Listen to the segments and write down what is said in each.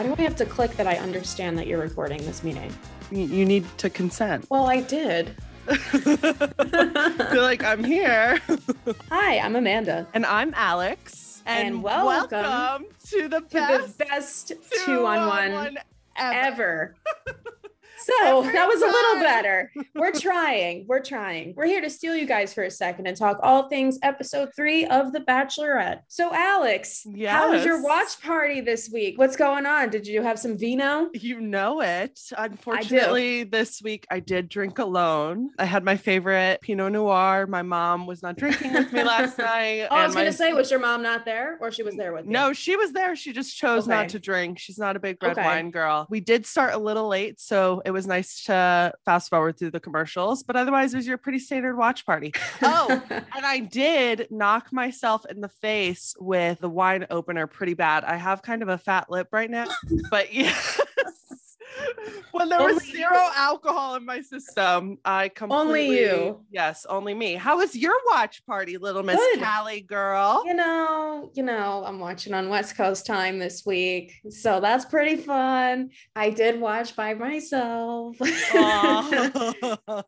Why do I have to click that I understand that you're recording this meeting? You, you need to consent. Well, I did. Feel like I'm here. Hi, I'm Amanda. And I'm Alex. And welcome to the To best the best two on one ever. ever. So that was a little better. We're trying. We're trying. We're here to steal you guys for a second and talk all things episode three of The Bachelorette. So, Alex, how was your watch party this week? What's going on? Did you have some vino? You know it. Unfortunately, this week I did drink alone. I had my favorite Pinot Noir. My mom was not drinking with me last night. Oh, I was going my- to say, was your mom not there or she was there with you? No, she was there. She just chose Okay. not to drink. She's not a big red Okay. wine girl. We did start a little late, so it was nice to fast forward through the commercials, but otherwise, it was your pretty standard watch party. Oh, and I did knock myself in the face with the wine opener pretty bad. I have kind of a fat lip right now, but yes. When there was Only you. zero alcohol in my system, I completely Only you. Yes, only me. How was your watch party, little Miss Good. Callie girl? you know, you know, I'm watching on West Coast time this week. So that's pretty fun. I did watch by myself.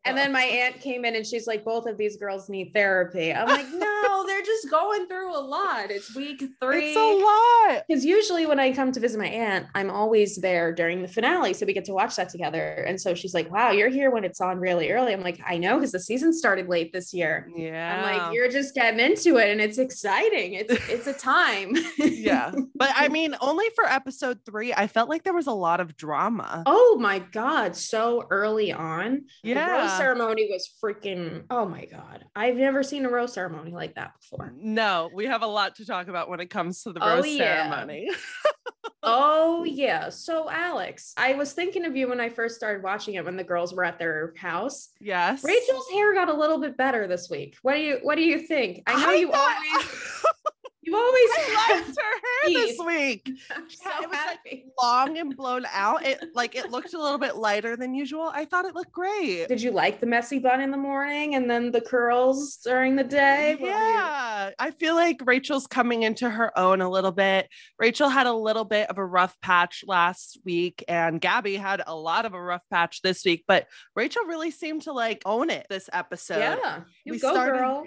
And then my aunt came in and she's like, both of these girls need therapy. I'm like, no, they're just going through a lot. It's week three. it's a lot. Because usually when I come to visit my aunt, I'm always there during the finale. So we get to watch that together. And so she's like, wow, you're here when it's on really early. I'm like, I know, because the season started late this year. Yeah. I'm like, you're just getting into it and it's exciting. It's it's a time. yeah. But I mean, only for episode three, I felt like there was a lot of drama. oh my God. So early on. Yeah. The rose ceremony was freaking oh my God. I've never seen a rose ceremony like that before. No, we have a lot to talk about when it comes to the Oh, rose yeah. Oh yeah. So Alex, I was thinking of you when I first started watching it when the girls were at their house. yes. Rachel's hair got a little bit better this week. What do you what do you think? I know you thought- always you always liked her hair this week. So it was like happy. long and blown out. It like it looked a little bit lighter than usual. I thought it looked great. Did you like the messy bun in the morning and then the curls during the day? What Yeah, I feel like Rachel's coming into her own a little bit. Rachel had a little bit of a rough patch last week, and Gabby had a lot of a rough patch this week. But Rachel really seemed to like own it this episode. yeah. You We go, started- girl.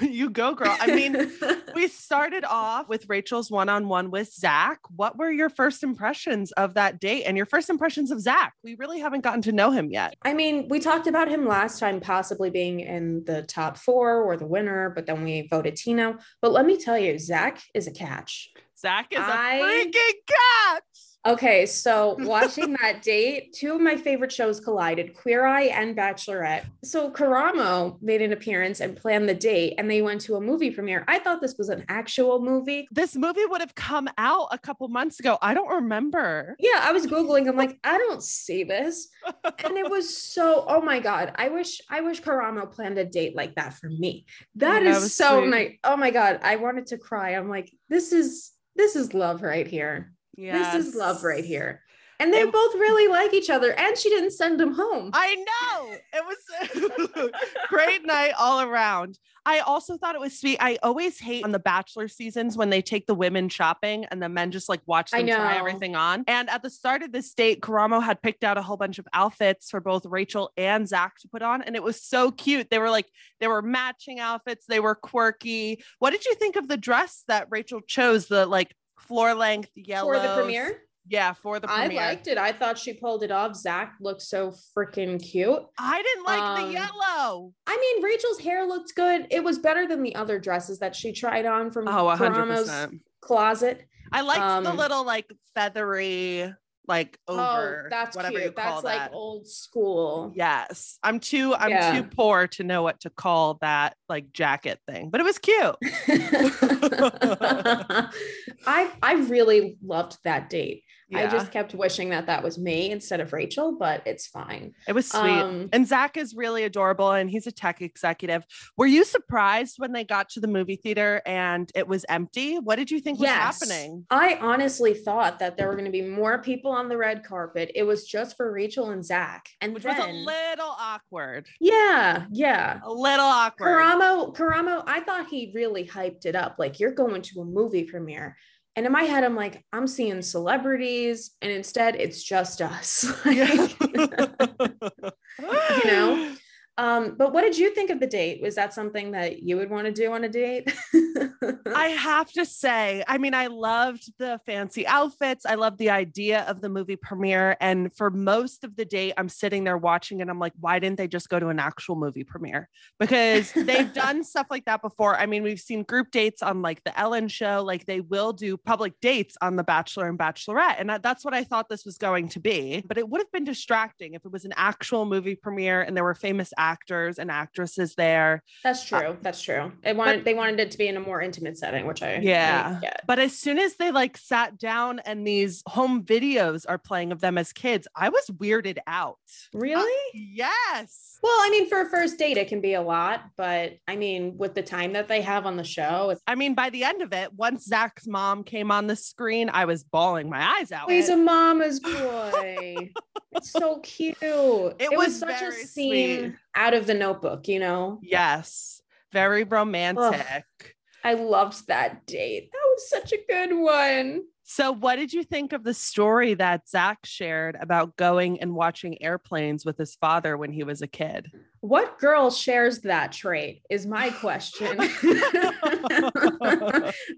you go, girl. I mean, we started off with Rachel's one on one with Zach. What were your first impressions of that date and your first impressions of Zach? We really haven't gotten to know him yet. I mean, we talked about him last time possibly being in the top four or the winner, but then we voted Tino. But let me tell you, Zach is a catch. Zach is a I- freaking cat. Okay, so watching that date, two of my favorite shows collided Queer Eye and Bachelorette. So Karamo made an appearance and planned the date, and they went to a movie premiere. I thought this was an actual movie. This movie would have come out a couple months ago. I don't remember. Yeah, I was Googling, I'm like, I don't see this. And it was so, oh my God. I wish, I wish Karamo planned a date like that for me. That is so sweet. nice. Oh my God. I wanted to cry. I'm like, this is, this is love right here. This is love right here. And they It- both really like each other. And she didn't send him home. I know. It was great night all around. I also thought it was sweet. I always hate on the Bachelor seasons when they take the women shopping and the men just like watch them try everything on. And at the start of this date, Karamo had picked out a whole bunch of outfits for both Rachel and Zach to put on. And it was so cute. They were like, they were matching outfits, they were quirky. What did you think of the dress that Rachel chose? The like floor length yellow For the premiere, Yeah, for the premiere. I liked it. I thought she pulled it off. Zach looked so freaking cute. I didn't like Um, the yellow. I mean, Rachel's hair looked good. It was better than the other dresses that she tried on from Oh, 100%. closet. I liked the Um, little like feathery, like oh, over oh, that's whatever cute. you call That's like old school. Yes, I'm too I'm Yeah. too poor to know what to call that like jacket thing, but it was cute. I I really loved that date. I just kept wishing that that was me instead of Rachel, but it's fine. It was sweet. Um, and Zach is really adorable and he's a tech executive. Were you surprised when they got to the movie theater and it was empty? What did you think was Yes. happening? I honestly thought that there were going to be more people on the red carpet. It was just for Rachel and Zach. And Which then, was a little awkward. yeah, yeah. A little awkward. Karamo, Karamo, I thought he really hyped it up. Like you're going to a movie premiere. And in my head, I'm like, I'm seeing celebrities, and instead it's just us. You know? Um, but what did you think of the date? Was that something that you would want to do on a date? I have to say, I mean, I loved the fancy outfits. I loved the idea of the movie premiere. And for most of the date, I'm sitting there watching and I'm like, why didn't they just go to an actual movie premiere? Because they've done stuff like that before. I mean, we've seen group dates on like the Ellen show, like they will do public dates on The Bachelor and Bachelorette. And that- that's what I thought this was going to be. But it would have been distracting if it was an actual movie premiere and there were famous actors and actresses there. That's uh, true. That's true. They wanted they wanted it to be in a more intimate setting, which I Yeah. But as soon as they like sat down and these home videos are playing of them as kids, I was weirded out. Uh, really? Yes. well, I mean, for a first date, it can be a lot, but I mean, with the time that they have on the show, it's I mean, by the end of it, once Zach's mom came on the screen, I was bawling my eyes out. He's a mama's boy. it's so cute. It, was, was such a scene sweet. Out of the notebook, you know? yes. Very romantic. I loved that date. That was such a good one. So, what did you think of the story that Zach shared about going and watching airplanes with his father when he was a kid? What girl shares that trait is my question.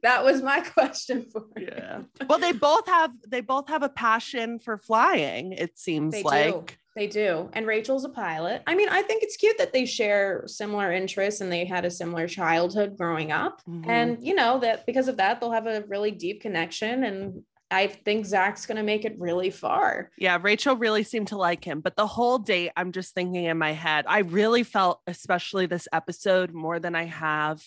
that was my question for you. Yeah. Well, they both have they both have a passion for flying. It seems They like. do. They do. And Rachel's a pilot. I mean, I think it's cute that they share similar interests and they had a similar childhood growing up. Mhm. And, you know, that because of that, they'll have a really deep connection. And I think Zach's going to make it really far. Yeah, Rachel really seemed to like him, but the whole date, I'm just thinking in my head, I really felt, especially this episode, more than I have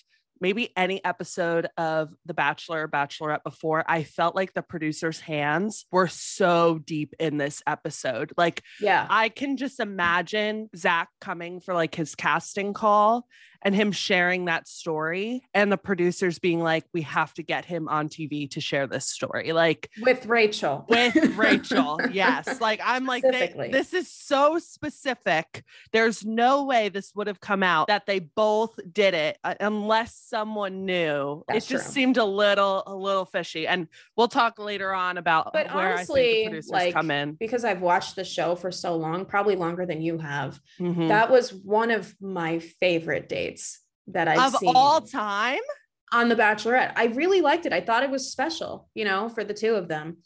maybe any episode of The Bachelor or Bachelorette before. I felt like the producer's hands were so deep in this episode. Like, Yeah. I can just imagine Zach coming for like his casting call and him sharing that story, and the producers being like, we have to get him on TV to share this story. Like, With Rachel. with Rachel. Yes. Like I'm like, they, this is so specific. There's no way this would have come out that they both did it uh, unless someone knew. That's it just true. seemed a little, a little fishy. And we'll talk later on about But where I honestly, think the producers like, come in. because I've watched the show for so long, probably longer than you have. Mhm. That was one of my favorite dates that I've of seen all time. on The Bachelorette. I really liked it. I thought it was special, you know, for the two of them.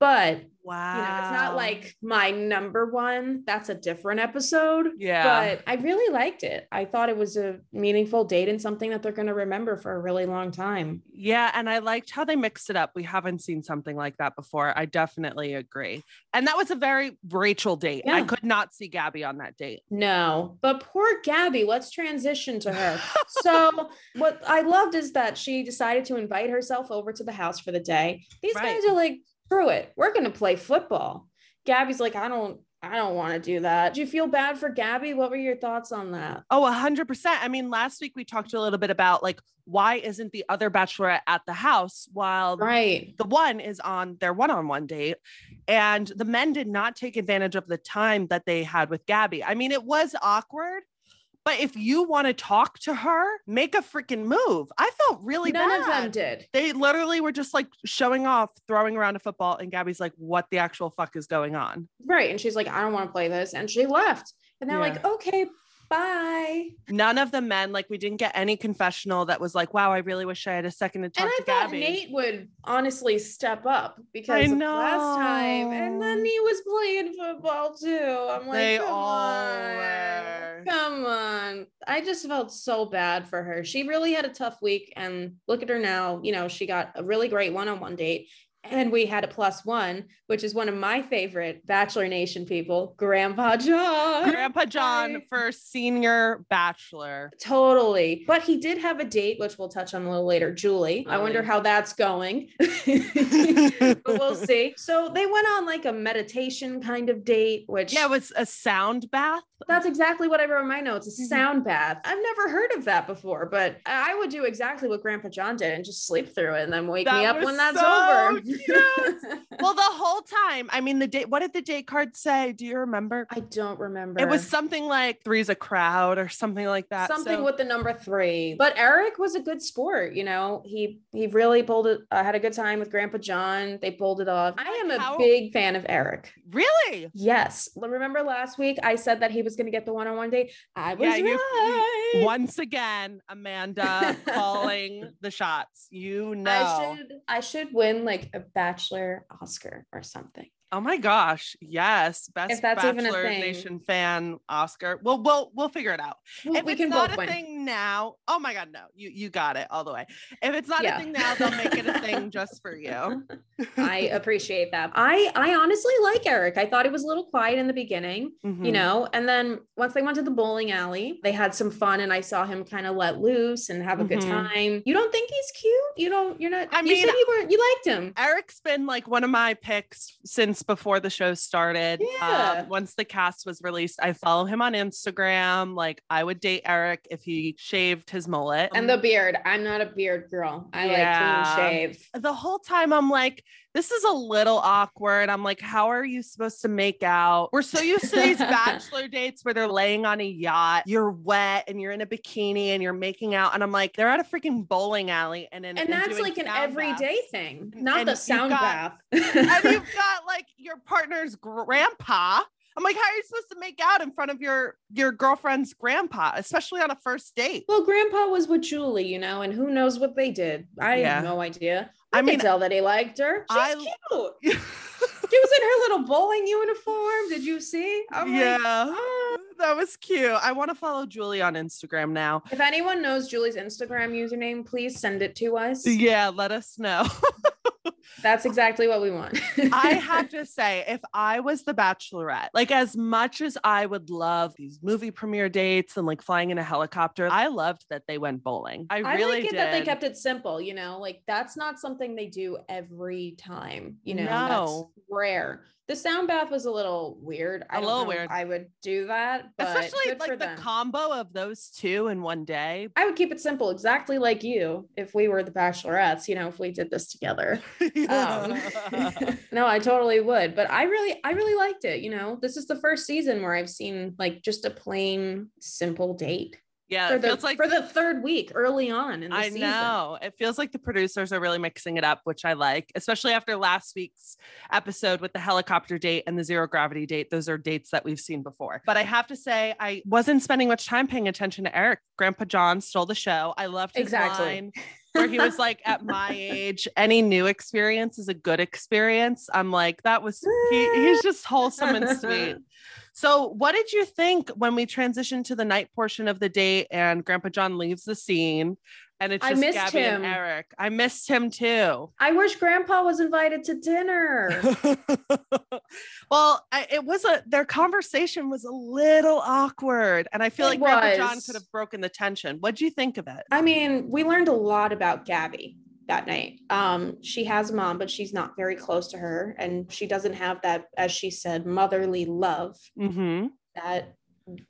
But Wow. you know, it's not like my number one. That's a different episode. yeah. But I really liked it. I thought it was a meaningful date and something that they're going to remember for a really long time. Yeah, and I liked how they mixed it up. We haven't seen something like that before. I definitely agree. And that was a very Rachel date. I could not see Gabby on that date. No, but poor Gabby, let's transition to her. so, what I loved is that she decided to invite herself over to the house for the day. These Right. guys are like, screw it, we're going to play football. Gabby's like, I don't, I don't want to do that. Do you feel bad for Gabby? What were your thoughts on that? Oh, a hundred percent. I mean, last week we talked a little bit about like why isn't the other bachelorette at the house while Right. the one is on their one-on-one date and the men did not take advantage of the time that they had with Gabby. I mean, it was awkward, but if you want to talk to her, make a freaking move. I felt really None bad. of them did. They literally were just like showing off, throwing around a football, and Gabby's like, "What the actual fuck is going on?" Right. And she's like, I don't want to play this. And she left. And they're Yeah. like, okay, bye. None of the men, like, we didn't get any confessional that was like, "Wow, I really wish I had a second to talk and I to thought Gabby." Nate would honestly step up because last time, and then he was playing football too. I'm like, They come all on, were. come on. Um, I just felt so bad for her. She really had a tough week, and look at her now. You know, she got a really great one-on-one date. And we had a plus one, which is one of my favorite Bachelor Nation people, Grandpa John. Grandpa John for senior bachelor. Totally. But he did have a date, which we'll touch on a little later, Julie. I wonder how that's going. but we'll see. So they went on like a meditation kind of date, which Yeah, it was a sound bath. that's exactly what I wrote in my notes. A Mhm. sound bath. I've never heard of that before, but I would do exactly what Grandpa John did and just sleep through it and then wake me up when that's so over. well, the whole time, I mean, the date, what did the date card say? Do you remember? I don't remember. It was something like three's a crowd or something like that. something So- with the number three. But Erich was a good sport. You know, he he really pulled it. I had a good time with Grandpa John. They pulled it off. I am a How- big fan of Erich. really? Yes. Remember last week I said that he was going to get the one-on-one date. I was Yeah, you- you- right. Once again, Amanda calling the shots. You know. I should I should win like a bachelor Oscar or something. Oh my gosh. Yes. Best that's even a Bachelor thing. Nation fan Oscar. Well, we'll we'll figure it out. We, if we it's can not a win. thing now, oh my god, no. You you got it all the way. If it's not Yeah. a thing now, they'll make it a thing just for you. I appreciate that. I I honestly like Erich. I thought he was a little quiet in the beginning. you Mhm. know and then once they went to the bowling alley they had some fun and i saw him kind of let loose and have a good Mhm. time you don't think he's cute you don't you're not I you mean, said you weren't. you liked him Erich's been like one of my picks since before the show started. Yeah. Um, once the cast was released, I follow him on Instagram. Like I would date Erich if he shaved his mullet. and the beard i'm not a beard girl i Yeah. like clean shave the whole time I'm like, this is a little awkward. I'm like, how are you supposed to make out? We're so used to these bachelor dates where they're laying on a yacht, you're wet and you're in a bikini and you're making out. And I'm like, they're at a freaking bowling alley and in, and that's like an everyday baths. thing not And the sound got- bath and you've got like your partner's grandpa. I'm like, how are you supposed to make out in front of your your girlfriend's grandpa, especially on a first date? well grandpa was with julie you know and who knows what they did i Yeah. have no idea i, I can mean, tell that he liked her she's I- cute she was in her little bowling uniform did you see I'm like, yeah, "Oh." that was cute. I want to follow Julie on Instagram now. If anyone knows Julie's Instagram username, please send it to us. Yeah, let us know. That's exactly what we want. I have to say, if I was the bachelorette, like as much as I would love these movie premiere dates and like flying in a helicopter, I loved that they went bowling. I, I really like it did. that they kept it simple, you know, like that's not something they do every time, you know, that's No. rare. The sound bath was a little weird. I A don't little weird. I would do that, but Especially like the them. combo of those two in one day. I would keep it simple, exactly like you. If we were the bachelorettes, you know, if we did this together. Um, no, I totally would. But I really, I really liked it. You know, this is the first season where I've seen like just a plain, simple date yeah, for it the feels like for the third week early on in the I season. know. It feels like the producers are really mixing it up, which I like, especially after last week's episode with the helicopter date and the zero gravity date. Those are dates that we've seen before. But I have to say, I wasn't spending much time paying attention to Erich. Grandpa John stole the show. I loved his Exactly. line where he was like, at my age, any new experience is a good experience. I'm like, that was, he, he's just wholesome and sweet. So, what did you think when we transitioned to the night portion of the date and Grandpa John leaves the scene and it's I missed Gabby and him. Erich? I missed him too. I wish Grandpa was invited to dinner. well, I, it was a their conversation was a little awkward, and I feel It like Grandpa John could have broken the tension. What'd you think of it? I mean, we learned a lot about Gabby that night. Um, she has a mom, but she's not very close to her, and she doesn't have that, as she said, motherly love Mm-hmm. that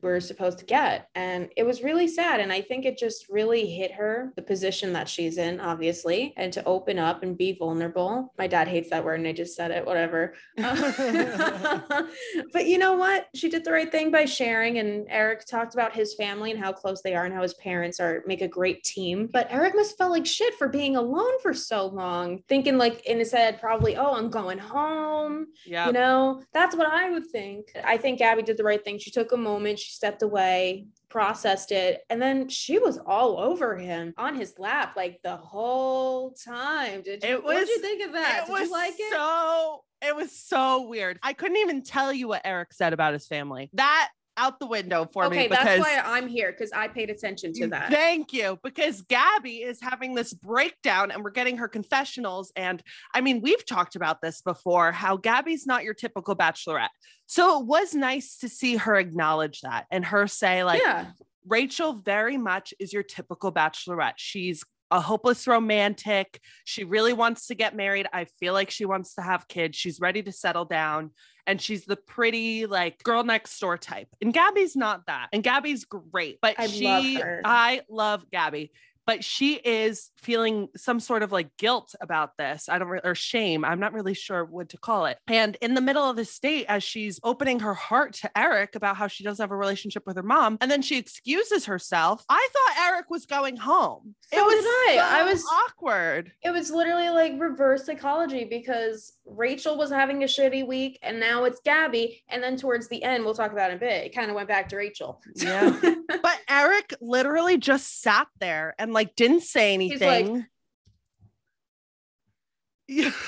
we're supposed to get. And it was really sad. And I think it just really hit her, the position that she's in, obviously, and to open up and be vulnerable. My dad hates that word and I just said it, whatever. but you know what? She did the right thing by sharing. And Erich talked about his family and how close they are and how his parents are make a great team. But Erich must have felt like shit for being alone for so long, thinking like in his head, probably, oh, I'm going home. Yeah. You know, that's what I would think. I think Gabby did the right thing. She took a moment, she stepped away, processed it, and then she was all over him on his lap like the whole time. Did you? It what did you think of that? it did was you like it? so it was so weird. I couldn't even tell you what Erich said about his family. That out the window for me okay, that's why I'm here because I paid attention to mm, that. Thank you. Because Gabby is having this breakdown and we're getting her confessionals. And I mean, we've talked about this before how Gabby's not your typical bachelorette. So it was nice to see her acknowledge that and her say, like, yeah, Rachel very much is your typical bachelorette. She's a hopeless romantic. She really wants to get married. I feel like she wants to have kids. She's ready to settle down. And she's the pretty, like, girl next door type. And Gabby's not that. And Gabby's great. But I she, love. I love Gabby. But she is feeling some sort of like guilt about this. I don't re- or shame. I'm not really sure what to call it. And in the middle of the state, as she's opening her heart to Erich about how she doesn't have a relationship with her mom, and then she excuses herself. I thought Erich was going home. So it was I. so I was- awkward. It was literally like reverse psychology because Rachel was having a shitty week and now it's Gabby. And then towards the end, we'll talk about it in a bit, it kind of went back to Rachel. Yeah. But Erich literally just sat there and like didn't say He's like- anything. Yeah.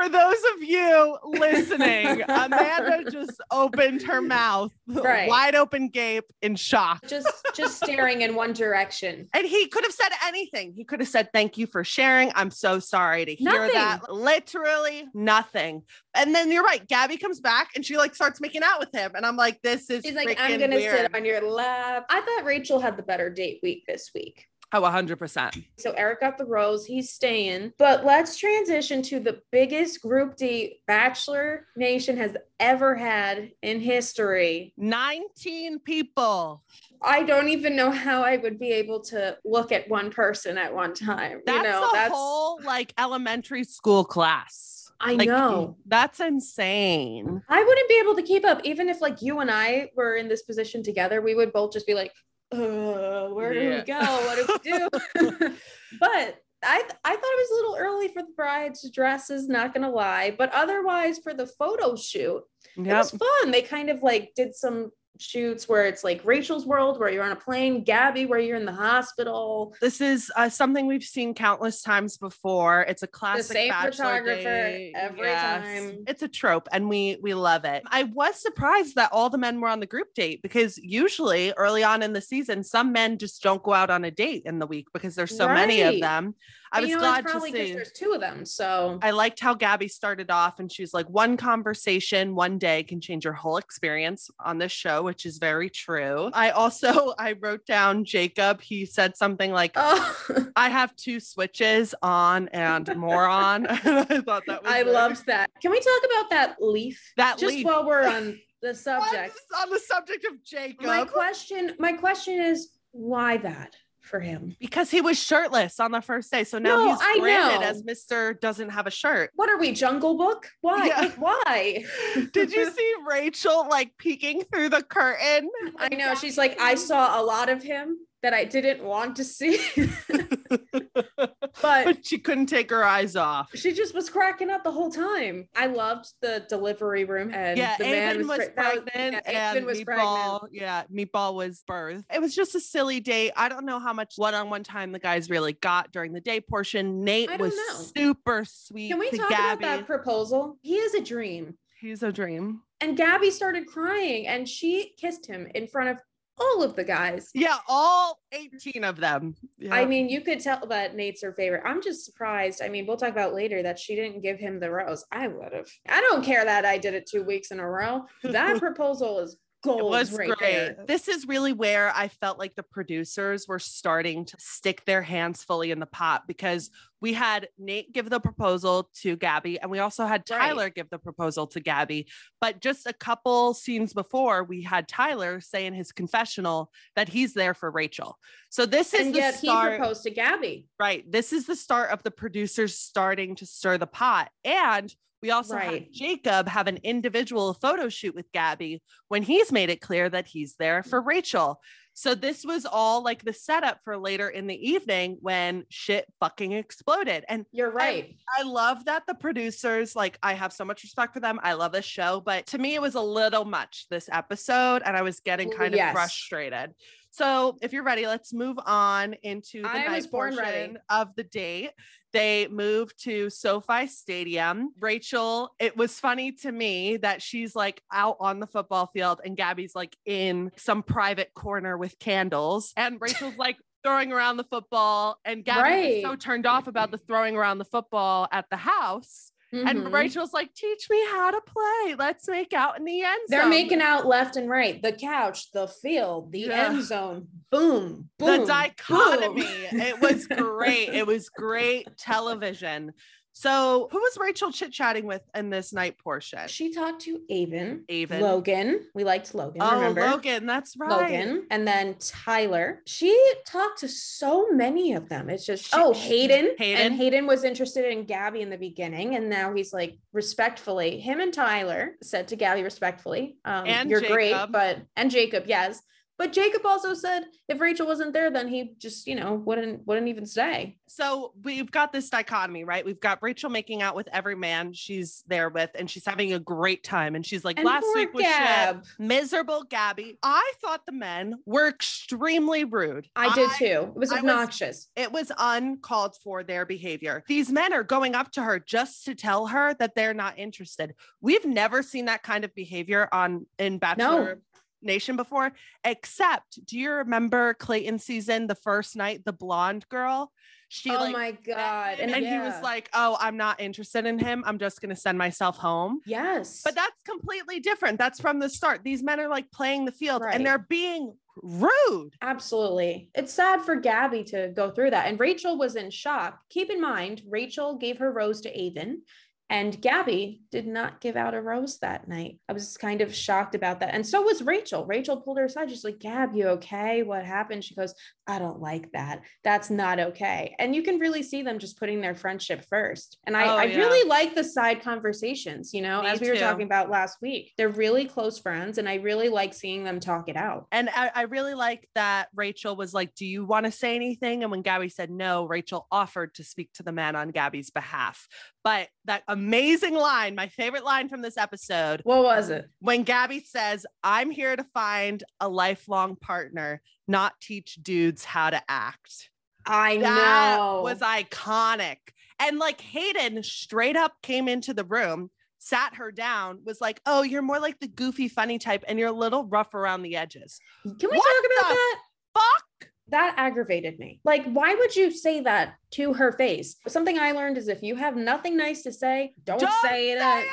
For those of you listening, Amanda just opened her mouth, Right. wide open gape in shock. just just staring in one direction. And he could have said anything. He could have said, Thank you for sharing. I'm so sorry to hear that. Literally nothing. And then you're right. Gabby comes back and she like starts making out with him. And I'm like, This is She's like, I'm gonna weird. sit on your lap. I thought Rachel had the better date week this week. Oh, 100%. So Erich got the rose, he's staying. But let's transition to the biggest group date Bachelor Nation has ever had in history. 19 people. I don't even know how I would be able to look at one person at one time. That's you know, a that's whole like elementary school class. I Like, know. That's insane. I wouldn't be able to keep up, even if like you and I were in this position together. We would both just be like, uh, "Where do Yeah. we go? What do we do?" but I I thought it was a little early for the bride's dresses. Not gonna lie, but otherwise for the photo shoot, it was fun. They kind of like did some shoots where it's like Rachel's world, where you're on a plane, Gabby, where you're in the hospital. This is uh, something we've seen countless times before. It's a classic The same photographer date. every time. It's a trope, and we we love it. I was surprised that all the men were on the group date because usually early on in the season, some men just don't go out on a date in the week because there's so many of them. I was you know, glad to see. there's two of them. So I liked how Gabby started off and she's like, one conversation one day can change your whole experience on this show, which is very true. I also I wrote down Jacob. He said something like, oh, I have two switches on and more on. I thought that was I very- loved that. Can we talk about that leaf? That just leaf. while we're on the subject. on the subject of Jacob. My question, my question is why that for him? because he was shirtless on the first day. So now No, he's branded as Mr. doesn't have a shirt. What are we, Jungle Book? Why? Yeah. Like, why? Did you see Rachel like peeking through the curtain? I know. She's like, I saw a lot of him that I didn't want to see, but but she couldn't take her eyes off. she just was cracking up the whole time. I loved the delivery room and Yeah, the man was, was, pre- pregnant yeah, and was pregnant. Meatball, yeah, Meatball was birthed. It was just a silly date. I don't know how much one-on-one time the guys really got during the day portion. Nate was know. super sweet Can we talk Gabby. about that proposal? He is a dream. He's a dream. And Gabby started crying and she kissed him in front of all of the guys. Yeah, all 18 of them. I mean, you could tell that Nate's her favorite. I'm just surprised. I mean, we'll talk about later that she didn't give him the rose. I would have. I don't care that I did it two weeks in a row. That proposal is gold. It was right great. there. This is really where I felt like the producers were starting to stick their hands fully in the pot because we had Nate give the proposal to Gabby and we also had Right. Tyler give the proposal to Gabby. But just a couple scenes before, we had Tyler say in his confessional that he's there for Rachel. So this is And the yet start. he proposed to Gabby. Right. This is the start of the producers starting to stir the pot. And we also Right. had Jacob have an individual photo shoot with Gabby when he's made it clear that he's there for Rachel. So this was all like the setup for later in the evening when shit fucking exploded. And You're right. I love that the producers, like, I have so much respect for them. I love this show, but to me, it was a little much this episode, and I was getting kind Yes. of frustrated. So, if you're ready, let's move on into the I night portion of the date. They moved to SoFi Stadium. Rachel, it was funny to me that she's like out on the football field and Gabby's like in some private corner with candles, and Rachel's like throwing around the football, and Gabby was so turned off about the throwing around the football at the house. Mhm. And Rachel's like, teach me how to play. Let's make out in the end zone. they're making out left and right the couch, the field, the Yeah. end zone. Boom. the dichotomy. boom. it was great. It was great television. So, who was Rachel chit chatting with in this night portion? She talked to Aven, Aven. Logan. We liked Logan. oh, remember? Logan. That's right. Logan, and then Tyler. She talked to so many of them. It's just She- oh Hayden, Hayden. and Hayden was interested in Gabby in the beginning, and now he's like respectfully. Him and Tyler said to Gabby respectfully, um, And "You're great," but and Jacob, yes. But Jacob also said if Rachel wasn't there, then he just, you know, wouldn't wouldn't even stay. So we've got this dichotomy, right? We've got Rachel making out with every man she's there with, and she's having a great time. And she's like, And last week was shit. Miserable Gabby. I thought the men were extremely rude. I did too. It was I was- obnoxious. It was uncalled for their behavior. These men are going up to her just to tell her that they're not interested. We've never seen that kind of behavior on in Bachelor Nation before, except do you remember Clayton season, the first night, the blonde girl? She oh like my god! and, then he was like, "Oh, I'm not interested in him. I'm just going to send myself home." "Yes," But that's completely different. That's from the start. These men are like playing the field Right. and they're being rude. Absolutely. It's sad for Gabby to go through that. And Rachel was in shock. Keep in mind, Rachel gave her rose to Aven, and Gabby did not give out a rose that night. I was kind of shocked about that. And so was Rachel. Rachel pulled her aside. She's like, Gab, you okay? What happened? She goes, I don't like that. That's not okay. And you can really see them just putting their friendship first. And I, Oh, I yeah. really like the side conversations, you know, Me as we were talking about last week. They're really close friends, and I really like seeing them talk it out. And I, I really like that Rachel was like, Do you want to say anything? And when Gabby said no, Rachel offered to speak to the man on Gabby's behalf. But that amazing line, my favorite line from this episode, What was it? when Gabby says, I'm here to find a lifelong partner, not teach dudes how to act. I That know. was iconic. And like Hayden straight up came into the room, sat her down, was like, Oh, you're more like the goofy, funny type, and you're a little rough around the edges. Can we What talk about that? Fuck. That aggravated me. Like, why would you say that to her face? Something I learned is if you have nothing nice to say, don't, Don't say it. say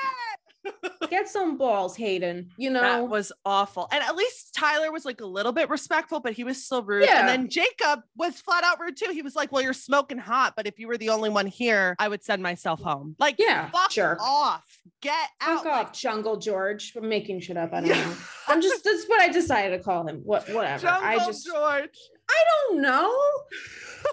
Get some balls, Hayden. You know, That was awful. And at least Tyler was like a little bit respectful, but he was still rude. Yeah. And then Jacob was flat out rude too. He was like, Well, you're smoking hot, but if you were the only one here, I would send myself home. Like, yeah, fuck jerk. off. Get out. Fuck off, Jungle George. I'm making shit up. I don't know. I'm just that's what I decided to call him. What whatever. I Jungle just George. I don't know.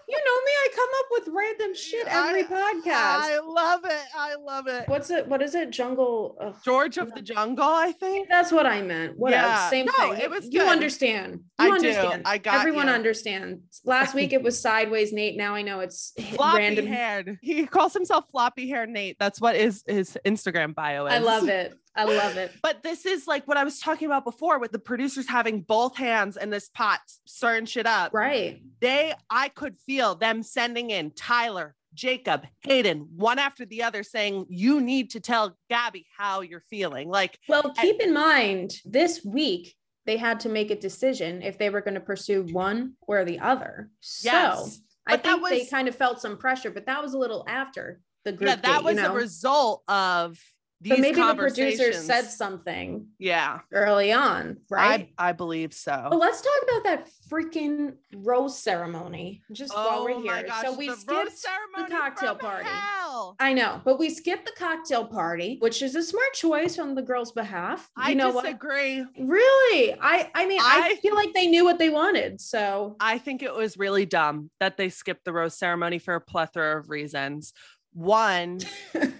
You know me, I come up with random shit every podcast. I love it. I love it. What's it? What is it? Jungle. ugh. George of the Jungle, I think. That's what I meant. Whatever. Yeah. Same No, thing. it was You good. understand. I You do. understand. I got Everyone you. understands. Last week it was sideways Nate. Now I know it's Floppy random. haired. He calls himself Floppy Hair Nate. That's what is his Instagram bio is. I love it. I love it. But this is like what I was talking about before with the producers having both hands in this pot, stirring shit up. Right. They, I could feel them sending in Tyler, Jacob, Hayden, one after the other, saying, You need to tell Gabby how you're feeling. Like, Well, keep in mind this week they had to make a decision if they were going to pursue one or the other. So yes. I But that think they kind of felt some pressure, but that was a little after the group. Yeah, that date, was you the know? result of these But maybe the conversations. said something Yeah, early on, right? I, I believe so. Well, let's talk about that freaking rose ceremony just while we're Oh my here. gosh, so we the skipped ceremony cocktail party. hell. I know, but we skipped the cocktail party, which is a smart choice on the girls' behalf. You I know what? disagree. Really? I I mean, I, I- feel like they knew what they wanted. So I think it was really dumb that they skipped the rose ceremony for a plethora of reasons. One,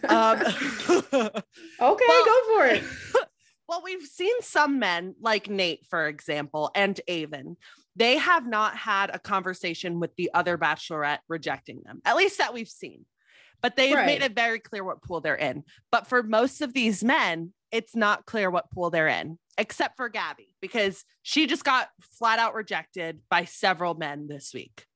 um, okay, well- go for it. well, we've seen some men, like Nate, for example, and Aven. They have not had a conversation with the other bachelorette rejecting them, at least that we've seen. But they've Right. made it very clear what pool they're in. But for most of these men, it's not clear what pool they're in, except for Gabby, because she just got flat out rejected by several men this week.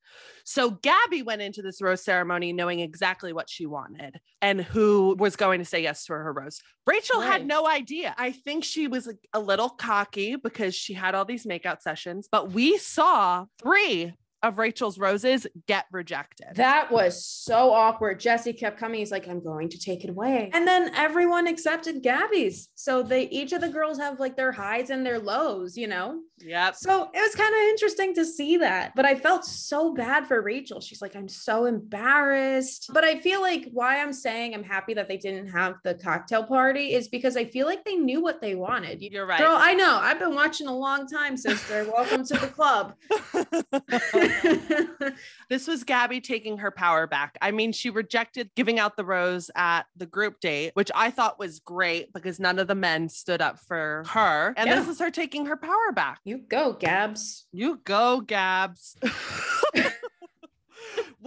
So Gabby went into this rose ceremony knowing exactly what she wanted and who was going to say yes to her rose. Rachel Right. had no idea. I think she was a little cocky because she had all these makeout sessions, but we saw three of Rachel's roses get rejected. That was so awkward. Jesse kept coming. He's like, I'm going to take it away. And then everyone accepted Gabby's. So they each of the girls have like their highs and their lows, you know? Yep. So it was kind of interesting to see that. But I felt so bad for Rachel. She's like, I'm so embarrassed. But I feel like why I'm saying I'm happy that they didn't have the cocktail party is because I feel like they knew what they wanted. You're right. Girl, I know. I've been watching a long time, sister. Welcome to the club. this was Gabby taking her power back. I mean, she rejected giving out the rose at the group date, which I thought was great because none of the men stood up for her. And Yeah. this is her taking her power back. You go, Gabs. You go, Gabs.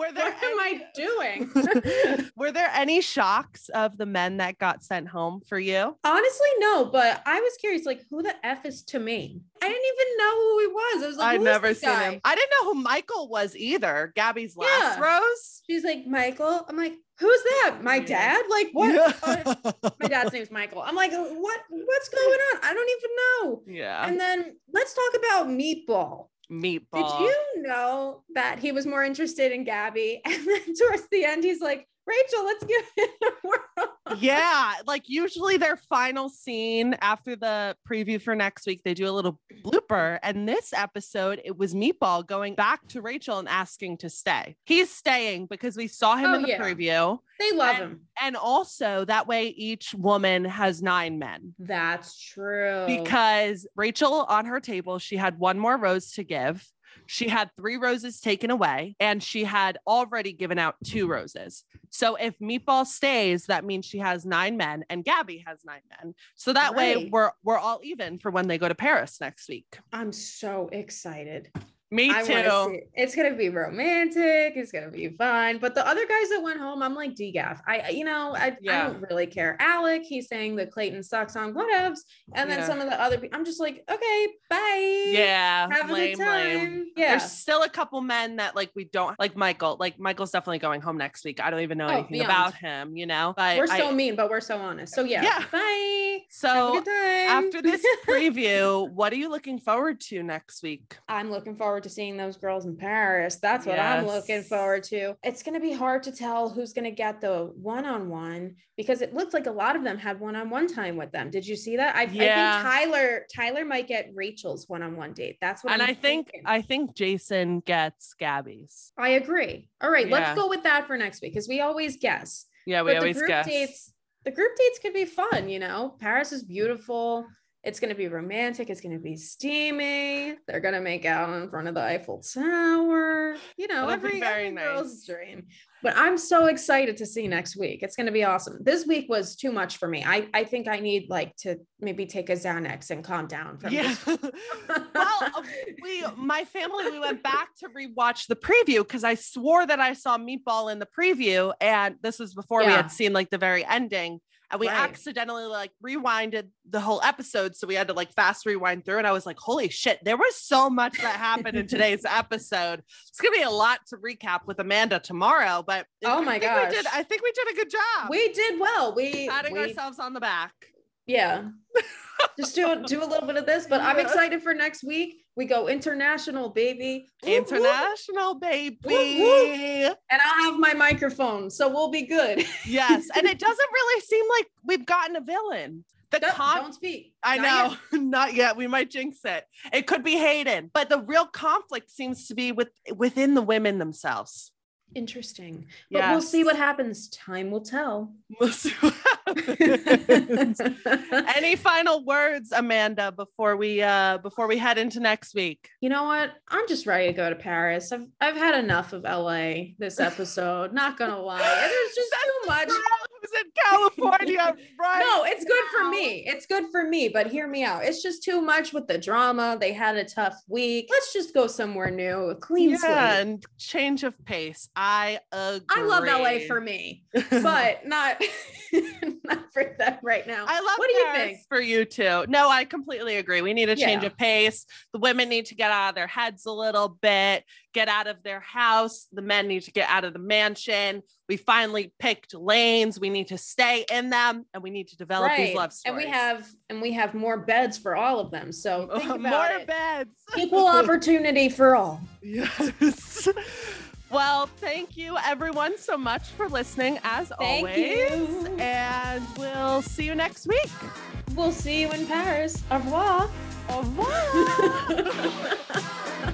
Were there What am I doing? were there any shocks of the men that got sent home for you? Honestly, no, but I was curious, like, who the F is to me? I didn't even know who he was. I was like, I'd never seen guy?" him. I didn't know who Michael was either. Gabby's last Yeah. rose. She's like, Michael. I'm like, who's that? My dad? Like, what? Yeah. Uh, my dad's name's Michael. I'm like, what? What's going on? I don't even know. yeah. And then let's talk about Meatball. Meatball. Did you know that he was more interested in Gabby? And then towards the end, he's like, Rachel, let's give it a whirl. yeah, like usually their final scene after the preview for next week, they do a little blooper. And this episode, it was Meatball going back to Rachel and asking to stay. He's staying because we saw him Oh, in the yeah. preview. They love And- him. And also that way each woman has nine men. That's true. Because Rachel on her table, she had one more rose to give. She had three roses taken away and she had already given out two roses. So if Meatball stays, that means she has nine men and Gabby has nine men. So that way we're we're all even for when they go to Paris next week. I'm so excited. Me I too. see. It's gonna be romantic. It's gonna be fun. But the other guys that went home, I'm like degaff. I, you know, I, Yeah. I don't really care. Alec, he's saying that Clayton sucks on whatevs, and then Yeah. some of the other people, I'm just like, okay, bye. Yeah. have a lame, good time. lame. Yeah, There's still a couple men that like we don't like Michael. Like Michael's definitely going home next week. I don't even know Oh, anything beyond. about him, you know. But we're I- so mean, but we're so honest. So yeah, Yeah. bye. So after this preview, what are you looking forward to next week? I'm looking forward to seeing those girls in Paris. That's what I'm looking forward to. It's going to be hard to tell who's going to get the one on one because it looked like a lot of them had one on one time with them. Did you see that? I, Yeah. I think Tyler Tyler might get Rachel's one on one date. That's what and I'm I think thinking. I think Jason gets Gabby's. I agree. All right, Yeah. let's go with that for next week because we always guess. Yeah, we but always the group guess. dates, the group dates could be fun. You know, Paris is beautiful. It's going to be romantic. It's going to be steamy. They're going to make out in front of the Eiffel Tower. You know, That'll every, very every girl's dream. But I'm so excited to see next week. It's going to be awesome. This week was too much for me. I, I think I need like to maybe take a Xanax and calm down from Yeah. well, uh, we my family we went back to rewatch the preview because I swore that I saw Meatball in the preview, and this was before we had seen like the very ending. And we Right. accidentally like rewinded the whole episode. So we had to like fast rewind through. And I was like, holy shit, there was so much that happened in today's episode. It's gonna be a lot to recap with Amanda tomorrow. But Oh my god we did. I think we did a good job. we did well. We, patting we ourselves on the back. Yeah. Just do do a little bit of this, but I'm excited for next week. We go international, baby. Whoop. International baby. whoop. And I'll have my microphone, so we'll be good. Yes, and it doesn't really seem like we've gotten a villain. The Don't, con- don't speak. I Not know, not yet. We might jinx it. It could be Hayden, but the real conflict seems to be with within the women themselves. Interesting. But we'll see what happens. Time will tell. We'll see what happens. Any final words, Amanda, before we uh before we head into next week? you know what? I'm just ready to go to Paris. I've I've had enough of LA this episode. Not gonna lie. There's just too much. Who's in California, right? No, it's good for me. It's good for me, but hear me out. It's just too much with the drama. They had a tough week. Let's just go somewhere new, a clean Yeah, slate. and change of pace. I agree. I love LA for me, but not not for them right now. I love What do you think? for you too. No, I completely agree. We need a change Yeah. of pace. The women need to get out of their heads a little bit, get out of their house. The men need to get out of the mansion. We finally picked lanes. We need to stay in them and we need to develop these love stories. And we have and we have more beds for all of them. So think about more it. beds. Equal opportunity for all. Yes. Well, thank you everyone so much for listening as Thank always. you. And we'll see you next week. We'll see you in Paris. Au revoir. Au revoir.